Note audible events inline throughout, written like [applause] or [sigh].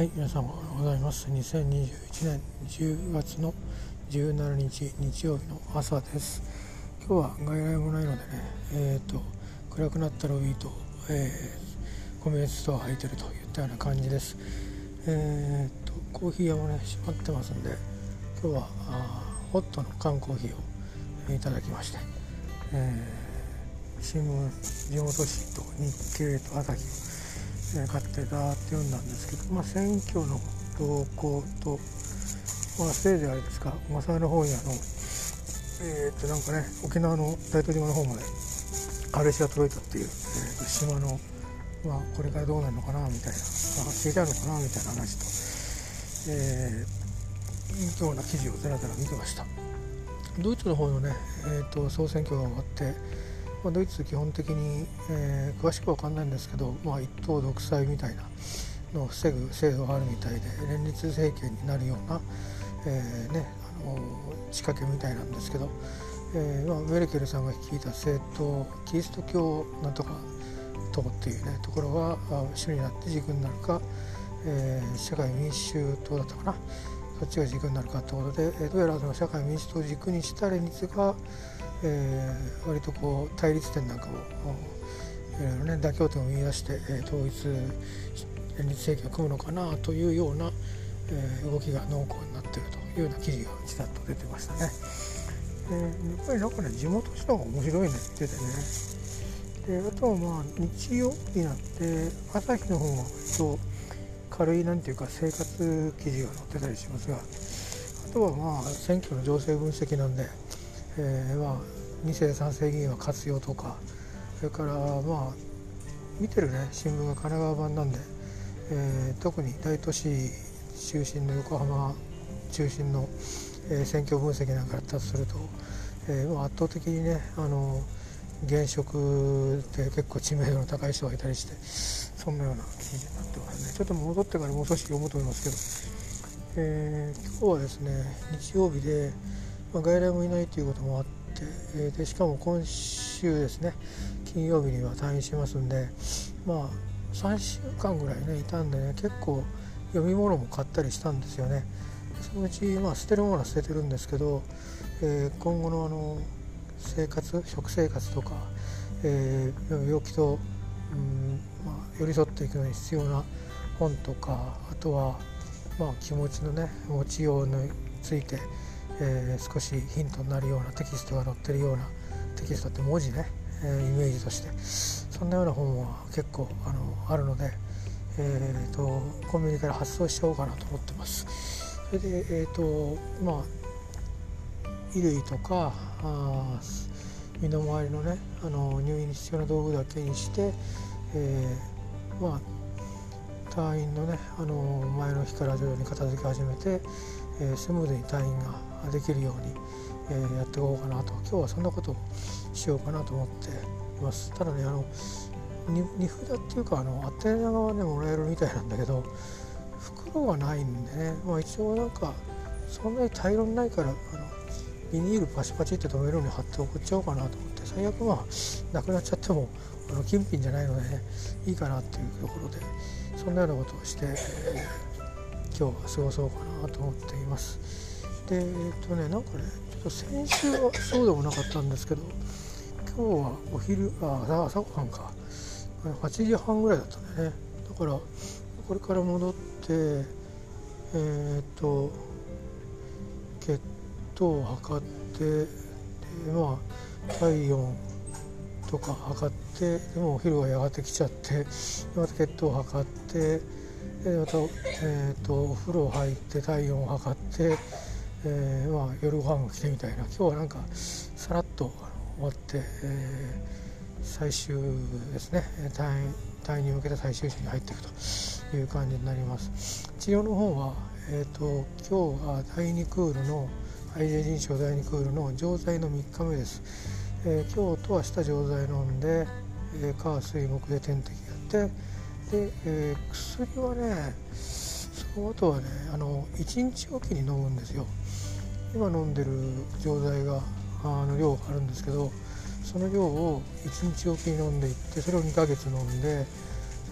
はい、皆さんおはようございます。2021年10月の17日日曜日の朝です。今日は外来もないのでね、えっ、と暗くなったロビーと、えー、コンビニエンスストア入ってるといったような感じです。えっ、とコーヒー屋もね閉まってますんで、今日はあホットの缶コーヒーをえーいただきまして、えー新聞地元紙と日経と朝日えー買ってたって読んだんですけど、まあ、選挙の動向と、まあ、せいぜいあれですか小笠原の方にあの、えー、となんかね沖縄の大東島の方まで嵐が届いたっていう、えーと島の、まあ、これからどうなるのかなみたいな、まあ、消えちゃうのかなみたいな話と、えー、ような記事をずらずら見てました。ドイツの方のね、えー、と総選挙が終わってまあ、ドイツ基本的に、えー詳しくは分かんないんですけど、まあ、一党独裁みたいなのを防ぐ制度があるみたいで連立政権になるような、えーねあの仕掛けみたいなんですけど、えーまあ、メルケルさんが率いた政党キリスト教なんとか党っていうねところが主になって軸になるか、えー社会民主党だったかな。そっちが軸になるかってことで、えーどうやらその社会民主党を軸にした連立がえー割とこう対立点なんかもいろいろね妥協点を見出して、えー統一連立政権を組むのかなというような、えー動きが濃厚になっているというような記事がちらっと出てましたね。えーやっぱりなんかね地元紙の方が面白いねって言っててねであとはまあ日曜になって朝日の方が割と軽いなんていうか生活記事が載ってたりしますがあとはまあ選挙の情勢分析なんでえーまあ、2世3世議員は活用とかそれからまあ見てるね新聞が神奈川版なんで、えー特に大都市中心の横浜中心の、えー選挙分析なんかやったとすると、えー圧倒的にねあの現職で結構知名度の高い人がいたりしてそんなような記事になってますね。ちょっと戻ってからもう少し読もうと思いますけど、えー今日はですね日曜日でまあ、外来もいないということもあって、えーでしかも今週ですね金曜日には退院しますんでまあ3週間ぐらいねいたんでね結構読み物も買ったりしたんですよね。そのうち、まあ、捨てるものは捨ててるんですけど、えー今後のあの生活食生活とか、えー病気と、うんまあ、寄り添っていくのに必要な本とかあとは、まあ、気持ちのね持ちようについてえー少しヒントになるようなテキストが載ってるようなテキストって文字ね、えーイメージとして。そんなような本は結構あのあるので、えー、とコンビニから発送しちゃおうかなと思ってます。それでえっ、とまあ衣類とかあ身の回りのねあの入院に必要な道具だけにして、えーまあ退院のねあの前の日から徐々に片付け始めて、えースムーズに退院ができるように、えやっていこうかなと。今日はそんなことをしようかなと思っています。ただねあのに荷札っていうかあの宛名がねもらえるみたいなんだけど袋がないんでね。まあ一応なんかそんなに大量にないからあのビニールパチパチって留めるように貼って送っちゃおうかなと思って最悪まあなくなっちゃってもあの金品じゃないのでねいいかなっていうところでそんなようなことをして、えー今日は過ごそうかなと思っています。でえっとねなんかねちょっと先週はそうでもなかったんですけど今日はお昼あ朝ごはんか。8時半ぐらいだったんだね。だからこれから戻ってえーと血糖を測ってでまあ体温とか測ってでもお昼はやがて来ちゃってまた血糖を測ってでまた、えー、とお風呂入って体温を測って、えーまあ、夜ご飯が来てみたいな。今日はなんかさらっと終わって、えー最終ですね。退院退院に向けた最終週に入っていくという感じになります。治療の方は、えー、と今日が第2クールの IJ 腎症第2クールの錠剤の3日目です、えー今日と明日錠剤飲んで、えー、火水木で点滴やってで、えー薬はねその後はねあの1日おきに飲むんですよ。今飲んでる錠剤があの量あるんですけどその量を1日おきに飲んでいってそれを2ヶ月飲んで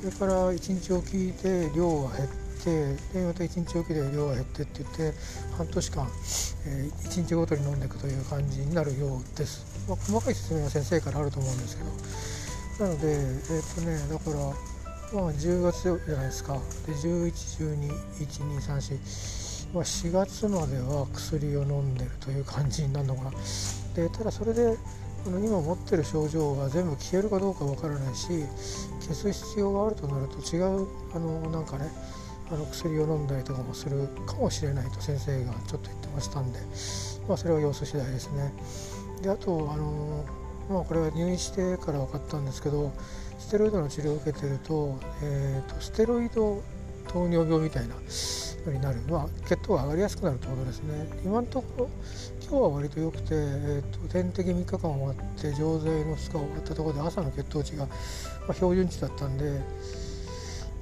それから1日おきで量が減ってでまた1日おきで量が減ってって言って半年間、えー、1日ごとに飲んでいくという感じになるようです、まあ、細かい説明は先生からあると思うんですけど。なのでえっ、とねだからまあ10月じゃないですか。で11121234まあ、4月までは薬を飲んでるという感じになるのかなでただそれであの今持ってる症状が全部消えるかどうかわからないし消す必要があるとなると違うあのなんかねあの薬を飲んだりとかもするかもしれないと先生がちょっと言ってましたんで、まあ、それは様子次第ですね。であとあのまあ、これは入院してから分かったんですけどステロイドの治療を受けてると,、えーと、ステロイド糖尿病みたいなようになる、まあ、血糖が上がりやすくなるということですね。今のところ今日は割と良くて、えーと、点滴3日間終わって錠剤の2日終わったところで朝の血糖値が、まあ、標準値だったんで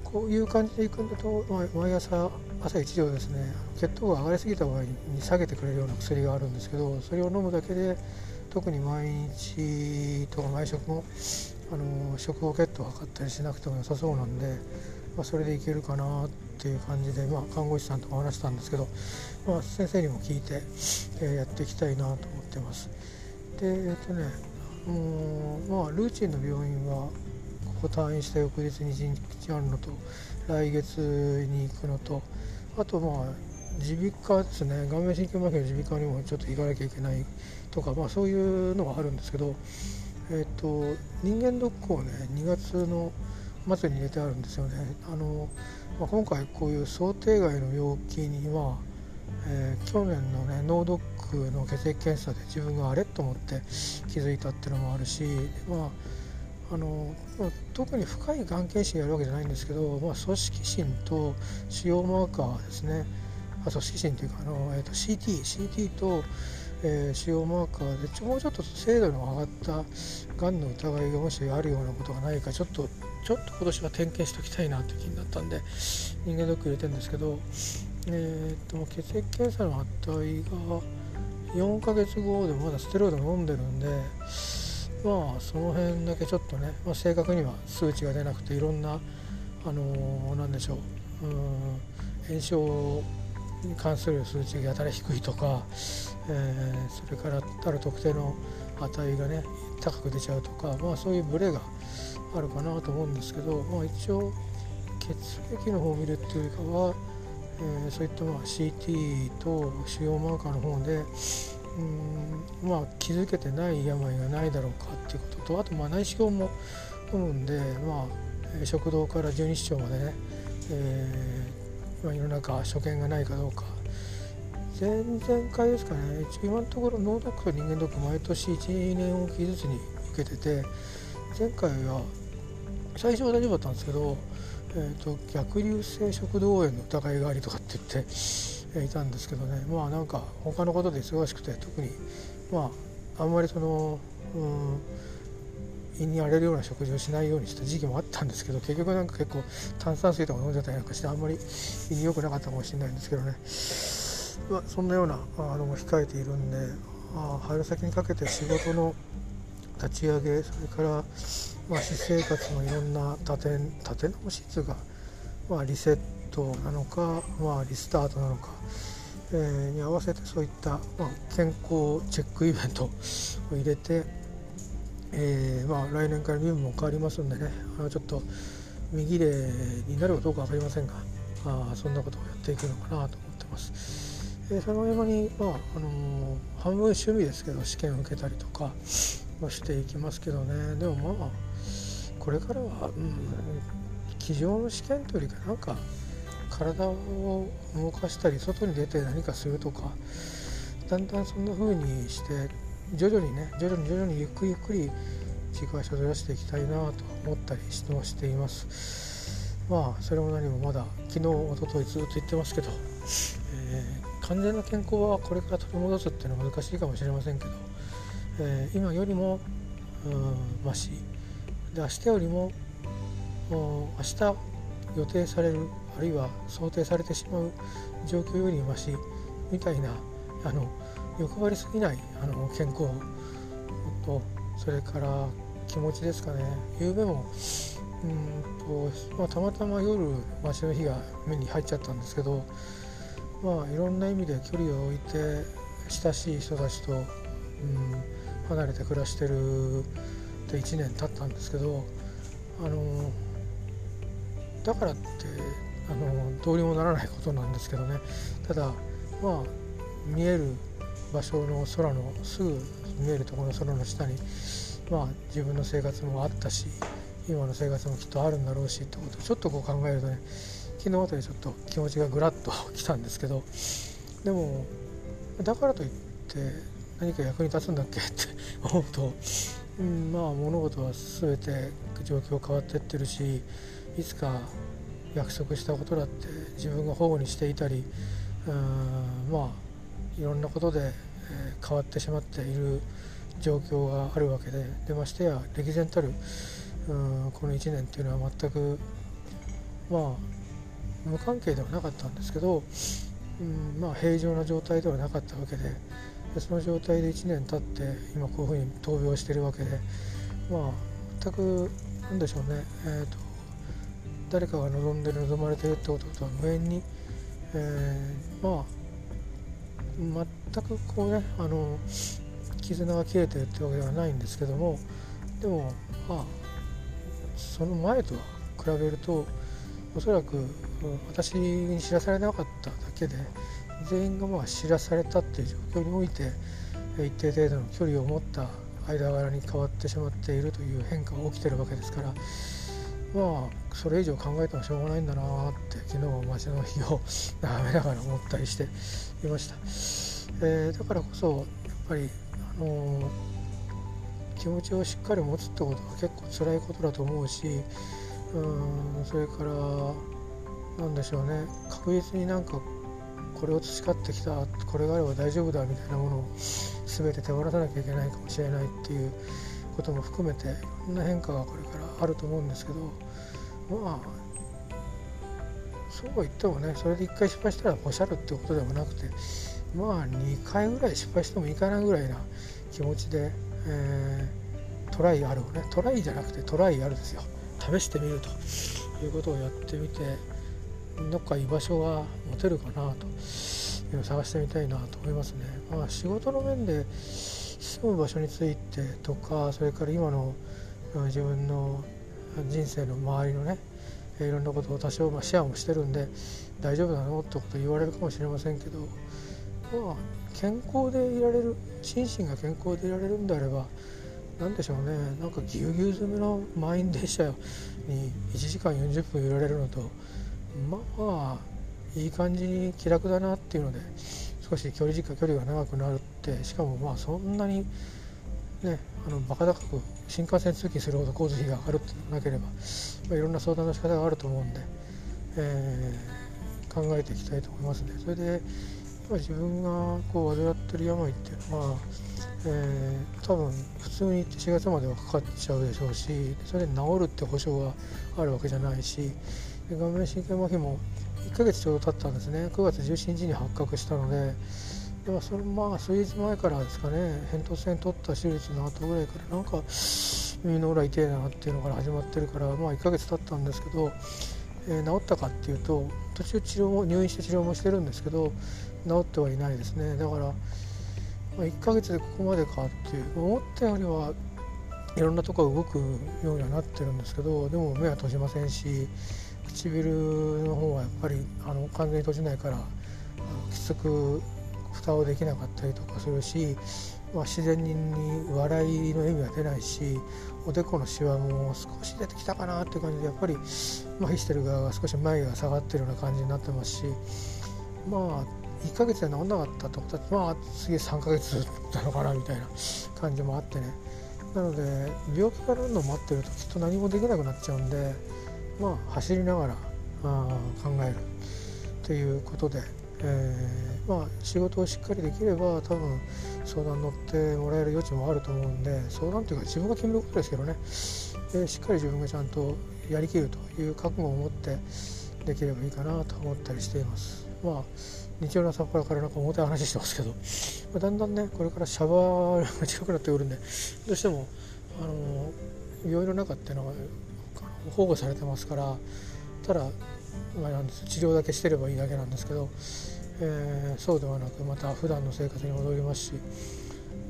こういう感じでいくんだと、まあ、毎朝朝1錠ですね血糖が上がりすぎた場合に下げてくれるような薬があるんですけどそれを飲むだけで特に毎日とか毎食もあの食後血糖を測ったりしなくても良さそうなんで、まあ、それでいけるかなっていう感じで、まあ、看護師さんとも話したんですけど、まあ、先生にも聞いて、えー、やっていきたいなと思ってます。でえっ、とねもうまあルーチンの病院はここ退院した翌日に1日あるのと来月に行くのとあとまあ耳鼻科ですね顔面神経麻痺の耳鼻科にもちょっと行かなきゃいけないとか、まあ、そういうのがあるんですけど、えーと、人間ドックをね2月の末に入れてあるんですよね。あのまあ、今回こういう想定外の病気には、えー、去年のね脳ドックの血液検査で自分があれと思って気づいたっていうのもあるし、まああのまあ、特に深いがん検診やるわけじゃないんですけど、まあ、組織診と腫瘍マーカーですねあ組織診というかあの、えーと、CT, CT と、えー、腫瘍マーカーでもうちょっと精度の上がったがんの疑いがもしあるようなことがないかちょっとちょっと今年は点検しておきたいなという気になったんで人間ドック入れてるんですけど、えーと、血液検査の値が4ヶ月後でもまだステロイド飲んでるんでまあその辺だけちょっとね、まあ、正確には数値が出なくていろんなあのー、何でしょううん炎症に関する数値がやたら低いとか、えー、それからある特定の値がね高く出ちゃうとか、まあ、そういうブレがあるかなと思うんですけど、まあ、一応血液の方を見るっていうよりかは、えー、そういったまあ CT と腫瘍マーカーの方でうんまあ気づけてない病がないだろうかっていうこととあとまあ内視鏡も飲むんで、まあ、食道から十二指腸までね、えまあ、世の中所見がないかどうか。前々回ですかね今のところ脳ドックと人間ドック毎年12年おきずつに受けてて前回は最初は大丈夫だったんですけど、えーと、逆流性食道炎の疑いがありとかって言って、えいたんですけどね。まあなんか他のことで忙しくて特にまああんまりそのうん胃に荒れるような食事をしないようにした時期もあったんですけど結局なんか結構炭酸水とか飲んでたりなんかしてあんまり胃に良くなかったかもしれないんですけどね、まあ、そんなようなあのも控えているんであ春先にかけて仕事の立ち上げそれから、まあ、私生活のいろんな立て立て直しというか、まあ、リセットなのか、まあ、リスタートなのか、え、に合わせてそういった、まあ、健康チェックイベント [laughs] を入れてえ、まあ、来年から任務も変わりますんでねあのちょっと右でになるかどうか分かりませんがあそんなことをやっていくのかなと思ってます。えー、その間に、まああのー、半分趣味ですけど試験を受けたりとかしていきますけどね。でもまあこれからは、うん、机上の試験というよりかなんか体を動かしたり外に出て何かするとかだんだんそんな風にして徐々にね徐々に徐々にゆっくりゆっくり軸足をずらしていきたいなと思ったりしてもしています。まあそれも何もまだ昨日おとといずっと言ってますけど、えー、完全な健康はこれから取り戻すっていうのは難しいかもしれませんけど、えー、今よりもうんマシで明日よりも明日予定されるあるいは想定されてしまう状況よりマシみたいなあの欲張りすぎないあの健康とそれから気持ちですかね。昨べもうんと、まあ、たまたま夜街の日が目に入っちゃったんですけどまあいろんな意味で距離を置いて親しい人たちと、うん、離れて暮らしてるって1年経ったんですけどあのだからってあのどうにもならないことなんですけどね。ただまあ見える場所の空のすぐ見えるところの空の下にまあ自分の生活もあったし今の生活もきっとあるんだろうしってことをちょっとこう考えるとね昨日あたりちょっと気持ちがぐらっと [laughs] きたんですけどでもだからといって何か役に立つんだっけ？[laughs] って思うと、うん、まあ物事は全て状況変わってってるしいつか約束したことだって自分が保護にしていたりうんまあいろんなことで、変わってしまっている状況があるわけででましてや歴然たるうんこの1年っていうのは全くまあ無関係ではなかったんですけど、うんまあ、平常な状態ではなかったわけででその状態で1年経って今こういうふうに闘病してるわけでまあ全く何でしょうね、えーと、誰かが望んで望まれてるってこととは無縁に、えー、まあ全くこうねあの絆が切れてるってわけではないんですけどもでもまあその前とは比べるとおそらく私に知らされなかっただけで全員がまあ知らされたっていう状況において一定程度の距離を持った間柄に変わってしまっているという変化が起きてるわけですからまあそれ以上考えてもしょうがないんだなって昨日は街の日を眺めながら思ったりしていました、えー、だからこそやっぱり、あのー、気持ちをしっかり持つってことは結構辛いことだと思うしうんそれから何でしょうね確実になんかこれを培ってきたこれがあれば大丈夫だみたいなものを全て手放さなきゃいけないかもしれないっていうことも含めていろんな変化がこれからあると思うんですけどまあそうは言ってもねそれで1回失敗したらおしゃるってことでもなくてまあ2回ぐらい失敗してもいかないぐらいな気持ちで、えー、トライあるをねトライじゃなくてトライあるですよ。試してみるということをやってみてどっか居場所が持てるかなという探してみたいなと思いますね。まあ、仕事の面で住む場所についてとかそれから今の自分の人生の周りのねいろんなことを多少シェアもしてるんで大丈夫なの？ってこと言われるかもしれませんけどまあ健康でいられる心身が健康でいられるんであれば何でしょうねなんかぎゅうぎゅう詰めの満員電車に1時間40分揺られるのとまあいい感じに気楽だなっていうので少し距離時間距離が長くなるってしかもまあそんなにねあのバカ高く新幹線通勤するほど交通費が上がるってなければ、まあ、いろんな相談の仕方があると思うんで、えー、考えていきたいと思いますね。それで自分がこう患ってる病っていうのは、えー、多分普通に4月まではかかっちゃうでしょうしそれで治るって保証があるわけじゃないし顔面神経麻痺も1ヶ月ちょうど経ったんですね。9月17日に発覚したのででもそれまあ数日前からですかね扁桃腺取った手術の後ぐらいからなんか耳の裏痛いなっていうのから始まってるからまあ1ヶ月経ったんですけど、えー、治ったかっていうと途中治療も入院して治療もしてるんですけど治ってはいないですね。だから、まあ、1ヶ月でここまでかっていう思ったよりはいろんなとこが動くようにはなってるんですけどでも目は閉じませんし唇の方はやっぱりあの完全に閉じないからきつく蓋をできなかったりとかするし、まあ、自然に笑いの意味は出ないしおでこのシワも少し出てきたかなっていう感じでやっぱり麻痺してる側が少し眉毛が下がってるような感じになってますしまあ1ヶ月で治んなかったってことはまあ次3ヶ月なのかなみたいな感じもあってね。なので病気が治るのを待ってるときっと何もできなくなっちゃうんでまあ走りながらあ考えるということで、えー、まあ、仕事をしっかりできれば多分相談乗ってもらえる余地もあると思うんで相談というか自分が決めることですけどねでしっかり自分がちゃんとやりきるという覚悟を持ってできればいいかなと思ったりしています。まあ日曜の朝からなんか重たい話してますけど、まあ、だんだんねこれからシャワーが近くなってくるんでどうしてもあの病院の中っていうのは保護されてますからただ、まあ、なんです治療だけしてればいいだけなんですけど、えー、そうではなくまた普段の生活に戻りますし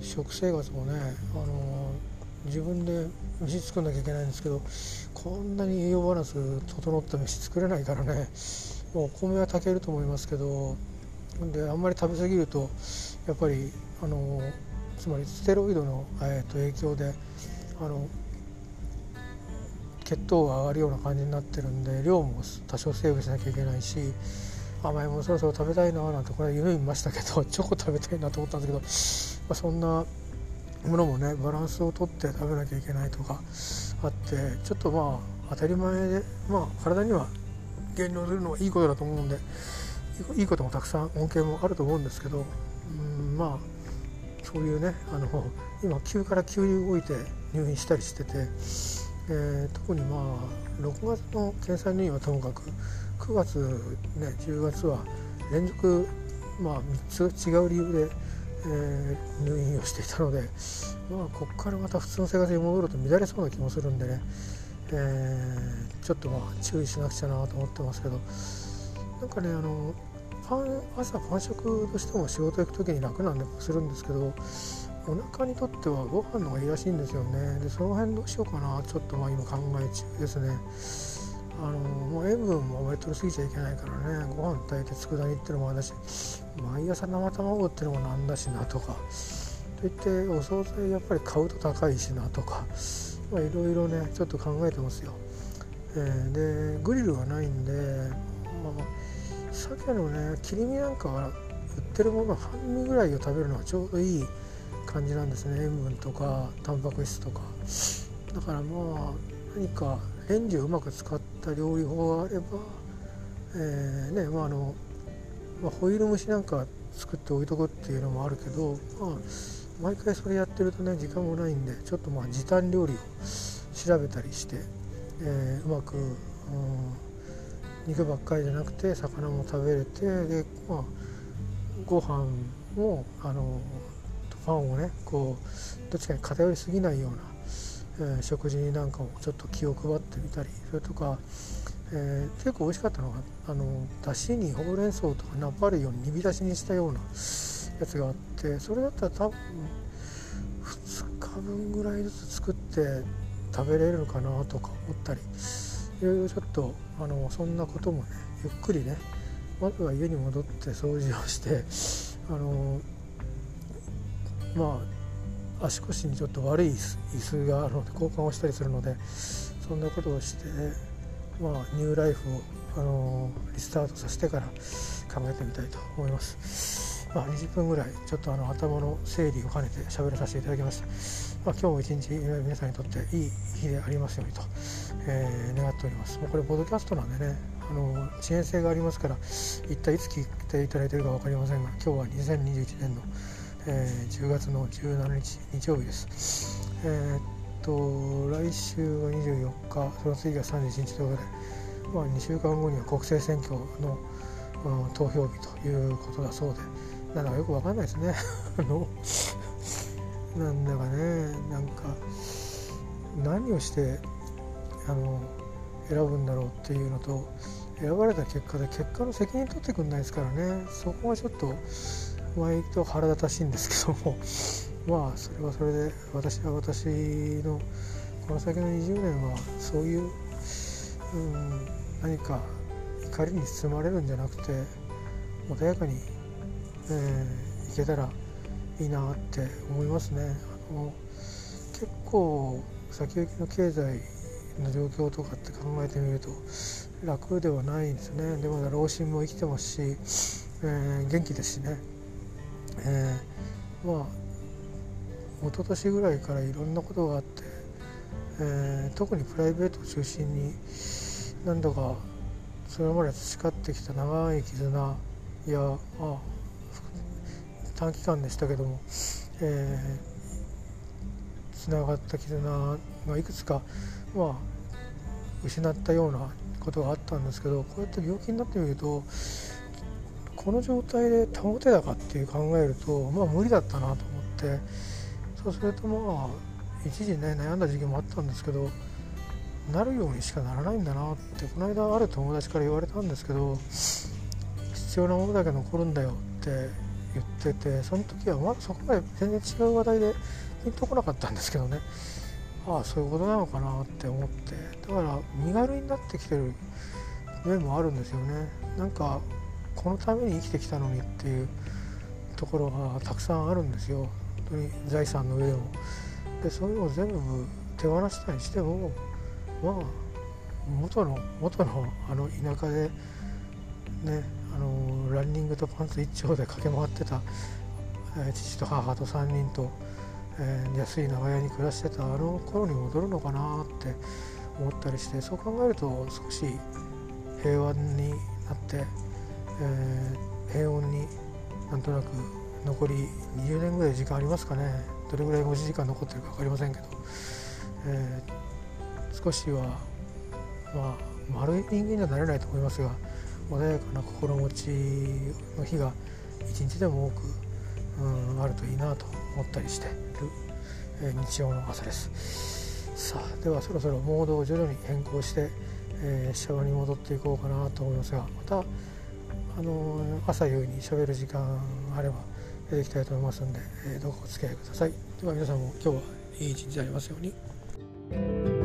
食生活もね、あの自分で飯作んなきゃいけないんですけどこんなに栄養バランス整った飯作れないからねもうお米は炊けると思いますけどであんまり食べ過ぎるとやっぱりあのつまりステロイドの、えー、と影響であの血糖が上がるような感じになってるんで量も多少セーブしなきゃいけないし甘いものそろそろ食べたいななんてこれ夢見ましたけど [laughs] チョコ食べたいなと思ったんですけど、まあ、そんなものもねバランスをとって食べなきゃいけないとかあってちょっとまあ当たり前でまあ体には減量するのはいいことだと思うんでいいこともたくさん恩恵もあると思うんですけどうんまあそういうねあの今急から急に動いて入院したりしてて、えー、特にまあ6月の検査入院はともかく9月ね10月は連続まあ3つ違う理由で、えー、入院をしていたのでまあここからまた普通の生活に戻ると乱れそうな気もするんでね、えー、ちょっとまあ注意しなくちゃなと思ってますけどなんかねあのパン朝パン食としても仕事行く時に楽なんでもするんですけどお腹にとってはご飯の方がいいらしいんですよね。でその辺どうしようかな。ちょっとまあ今考え中ですね。あのもう塩分もあまり取りすぎちゃいけないからね。ご飯炊いて佃煮っていうのもあるし毎朝生卵っていうのもなんだしなとか。といってお惣菜やっぱり買うと高いしなとか。いろいろねちょっと考えてますよ、えー、でグリルがないんで、まあ、鮭のね切り身なんかは売ってるもの半身ぐらいを食べるのはちょうどいい感じなんですね。塩分とかタンパク質とか。だからまあ何かレンジをうまく使った料理法があれば、えー、ねまああの、まあ、ホイール蒸しなんか作って置いとくっていうのもあるけど、まあ、毎回それやってるとね時間もないんでちょっとまあ時短料理を調べたりして、えー、うまく、うん、肉ばっかりじゃなくて魚も食べれてで、まあ、ご飯もあのパンをねこうどっちかに偏りすぎないようなえー、食事なんかもちょっと気を配ってみたりそれとか、えー、結構美味しかったのがあのだしにほうれん草とかナパレヨン煮浸しにしたようなやつがあってそれだったら多分2日分ぐらいずつ作って食べれるのかなとか思ったりいろいろちょっとあのそんなこともねゆっくりねまずは家に戻って掃除をしてあのまあ足腰にちょっと悪い椅子があるので交換をしたりするのでそんなことをして、まあ、ニューライフを、あのリスタートさせてから考えてみたいと思います。まあ、20分ぐらいちょっとあの頭の整理を兼ねて喋らさせていただきました。まあ、今日も一日皆さんにとっていい日でありますようにと、えー、願っております。もうこれポッドキャストなんでねあの遅延性がありますから一体いつ聞いていただいているか分かりませんが今日は2021年のえー、10月の17日日曜日です。えー、っと来週は24日その次が31日ということで、まあ、2週間後には国政選挙の、うん、投票日ということだそうでなんだかよくわかんないですね。[laughs] あのなんだかねなんか何をしてあの選ぶんだろうっていうのと選ばれた結果で結果の責任取ってくんないですからねそこはちょっと毎度腹立たしいんですけども [laughs] まあそれはそれで私は私のこの先の20年はそういう、うん、何か怒りに包まれるんじゃなくて穏やかに、えー、いけたらいいなって思いますね。あの結構先行きの経済の状況とかって考えてみると楽ではないんですねでまだ老人も生きてますし、えー、元気ですしねえー、まあ一昨年ぐらいからいろんなことがあって、えー、特にプライベートを中心に何度かそれまで培ってきた長い絆や、まあ、短期間でしたけども、えー、つながった絆がいくつか、まあ、失ったようなことがあったんですけどこうやって病気になってみるとこの状態で保てたかっていう考えるとまあ無理だったなと思ってそうするとまあ一時ね悩んだ時期もあったんですけどなるようにしかならないんだなってこの間ある友達から言われたんですけど必要なものだけ残るんだよって言っててその時はまだそこまで全然違う話題でピンとこなかったんですけどね。ああそういうことなのかなって思って。だから身軽になってきてる面もあるんですよね。なんかこのために生きてきたのにっていうところがたくさんあるんですよ。財産の上でもでそういうのを全部手放したりしてもまあ元の元のあの田舎でねあのランニングとパンツ一丁で駆け回ってた、えー、父と母と3人と、えー、安い長屋に暮らしてたあの頃に戻るのかなって思ったりしてそう考えると少し平和になって、えー、平穏になんとなく残り20年ぐらい時間ありますかね。どれぐらい持時間残ってるか分かりませんけど、えー、少しはまあ丸い人間にはなれないと思いますが穏やかな心持ちの日が一日でも多く、うん、あるといいなと思ったりしてる、えー、日曜の朝です。さあではそろそろモードを徐々に変更して、えー、シャワーに戻っていこうかなと思いますがまたあの朝夕にしゃべる時間あれば出てきたいと思いますんで、えー、どうかお付き合いくださいでは皆さんも今日はいい一日でありますように。